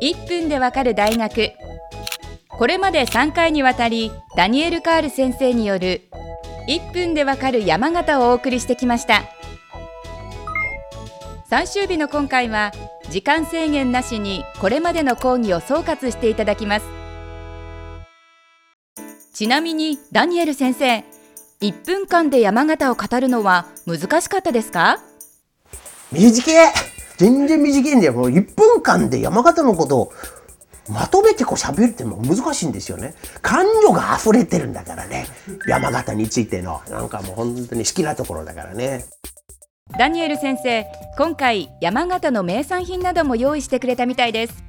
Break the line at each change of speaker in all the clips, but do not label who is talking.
1分でわかる大学。これまで3回にわたりダニエル・カール先生による1分でわかる山形をお送りしてきました。最終日の今回は時間制限なしにこれまでの講義を総括していただきます。ちなみにダニエル先生1分間で山形を語るのは難しかったですか？
短い。全然短いんだよ。もう1分間で山形のことをまとめてこう喋るっても難しいんですよね。感情が溢れてるんだからね。山形についての。なんかもう本当に好きなところだからね。
ダニエル先生今回山形の名産品なども用意してくれたみたいです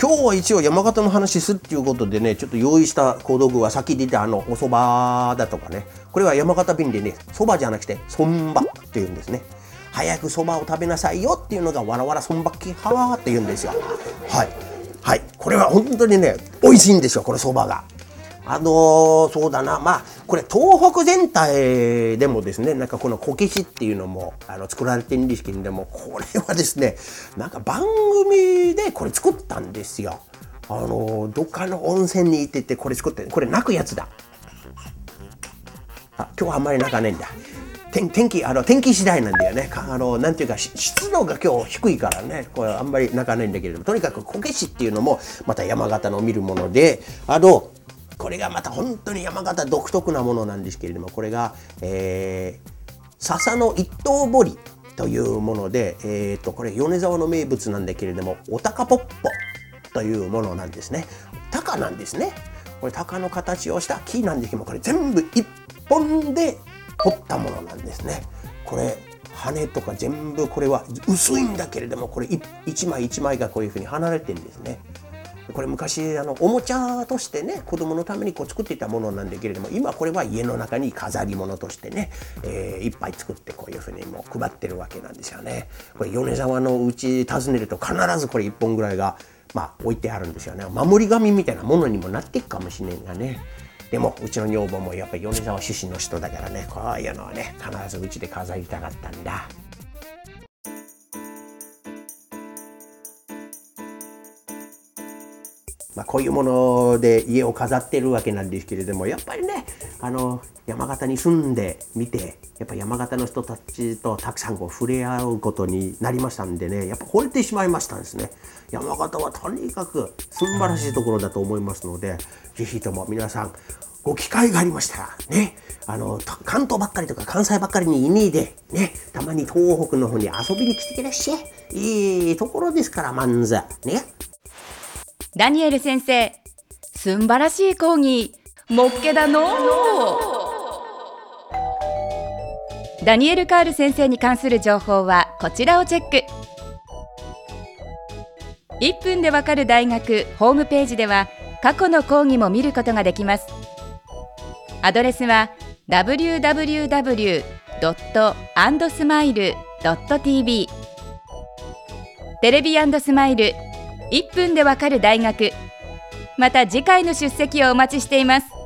今日は一応山形の話するっていうことでねちょっと用意した小道具はさっき出たあのお蕎麦だとかねこれは山形便でね蕎麦じゃなくてそんばっていうんですね早くそばを食べなさいよっていうのがわらわらそんばっきはーって言うんですよ。はい。はい。これは本当にね美味しいんですよこれそばが。あのー、そうだな。まあこれ東北全体でもですねなんかこのこけしっていうのもあの作られてるんですけれどもこれはですねなんか番組でこれ作ったんですよ。あのー、どっかの温泉に行っててこれ作ってこれ泣くやつだ。あ今日はあんまり泣かないんだ。天天気あの天気次第なんだよねあのなんていうか湿度が今日低いからねこれあんまり泣かないんだけれどもとにかくこけしっていうのもまた山形の見るものであのこれがまた本当に山形独特なものなんですけれどもこれが、えー、笹の一刀彫りというもので、えーと、これ米沢の名物なんだけれどもおたかぽっぽというものなんですね。鷹なんですね。これ鷹の形をした木なんですけどもこれ全部一本で彫ったものなんですね。これ羽とか全部これは薄いんだけれどもこれ一枚一枚がこういうふうに離れてるんですね。これ昔あのおもちゃとしてね子供のためにこう作っていたものなんだけれども今これは家の中に飾り物としてね、えー、いっぱい作ってこういうふうにもう配ってるわけなんですよね。これ米沢のうち訪ねると必ずこれ1本ぐらいがまあ置いてあるんですよね。守り神みたいなものにもなっていくかもしれんがね。でもうちの女房もやっぱり米沢出身の人だからねこういうのはね必ずうちで飾りたかったんだ。まあ、こういうもので家を飾ってるわけなんですけれどもやっぱりねあの山形に住んでみてやっぱ山形の人たちとたくさんこう触れ合うことになりましたんでねやっぱ惚れてしまいましたんですね山形はとにかく素晴らしいところだと思いますので是非とも皆さんご機会がありましたらねあの関東ばっかりとか関西ばっかりにいねえでねたまに東北の方に遊びに来てくださいいいところですからまんざね
ダニエル先生、すんばらしい講義、もっけだのダニエル・カール先生に関する情報はこちらをチェック。1分でわかる大学ホームページでは過去の講義も見ることができます。アドレスは www.andsmile.tv テレビスマイル1分でわかる大学。また次回の出席をお待ちしています。